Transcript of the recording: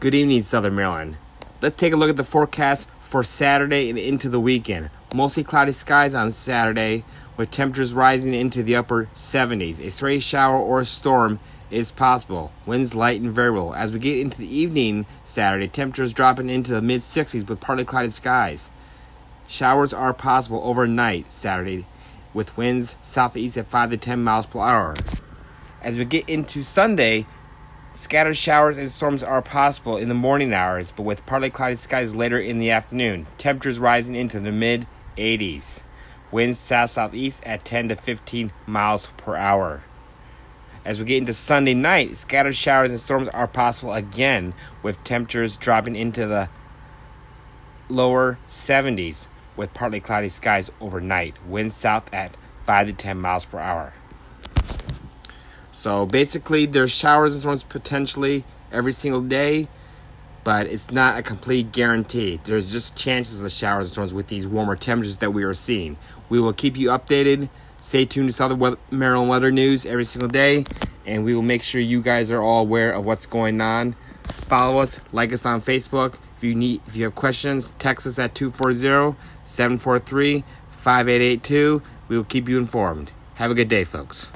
Good evening, Southern Maryland. Let's take a look at the forecast for Saturday and into the weekend. Mostly cloudy skies on Saturday, with temperatures rising into the upper 70s. A stray shower or a storm is possible. Winds light and variable. As we get into the evening Saturday, temperatures dropping into the mid 60s with partly cloudy skies. Showers are possible overnight Saturday, with winds southeast at 5 to 10 miles per hour. As we get into Sunday, Scattered showers and storms are possible in the morning hours, but with partly cloudy skies later in the afternoon. Temperatures rising into the mid 80s. Winds south southeast at 10 to 15 miles per hour. As we get into Sunday night, scattered showers and storms are possible again, with temperatures dropping into the lower 70s with partly cloudy skies overnight. Winds south at 5 to 10 miles per hour. So basically, there's showers and storms potentially every single day, but it's not a complete guarantee. There's just chances of showers and storms with these warmer temperatures that we are seeing. We will keep you updated. Stay tuned to Southern weather, Maryland weather news every single day, and we will make sure you guys are all aware of what's going on. Follow us, like us on Facebook. If you need, if you have questions, text us at 240-743-5882. We will keep you informed. Have a good day, folks.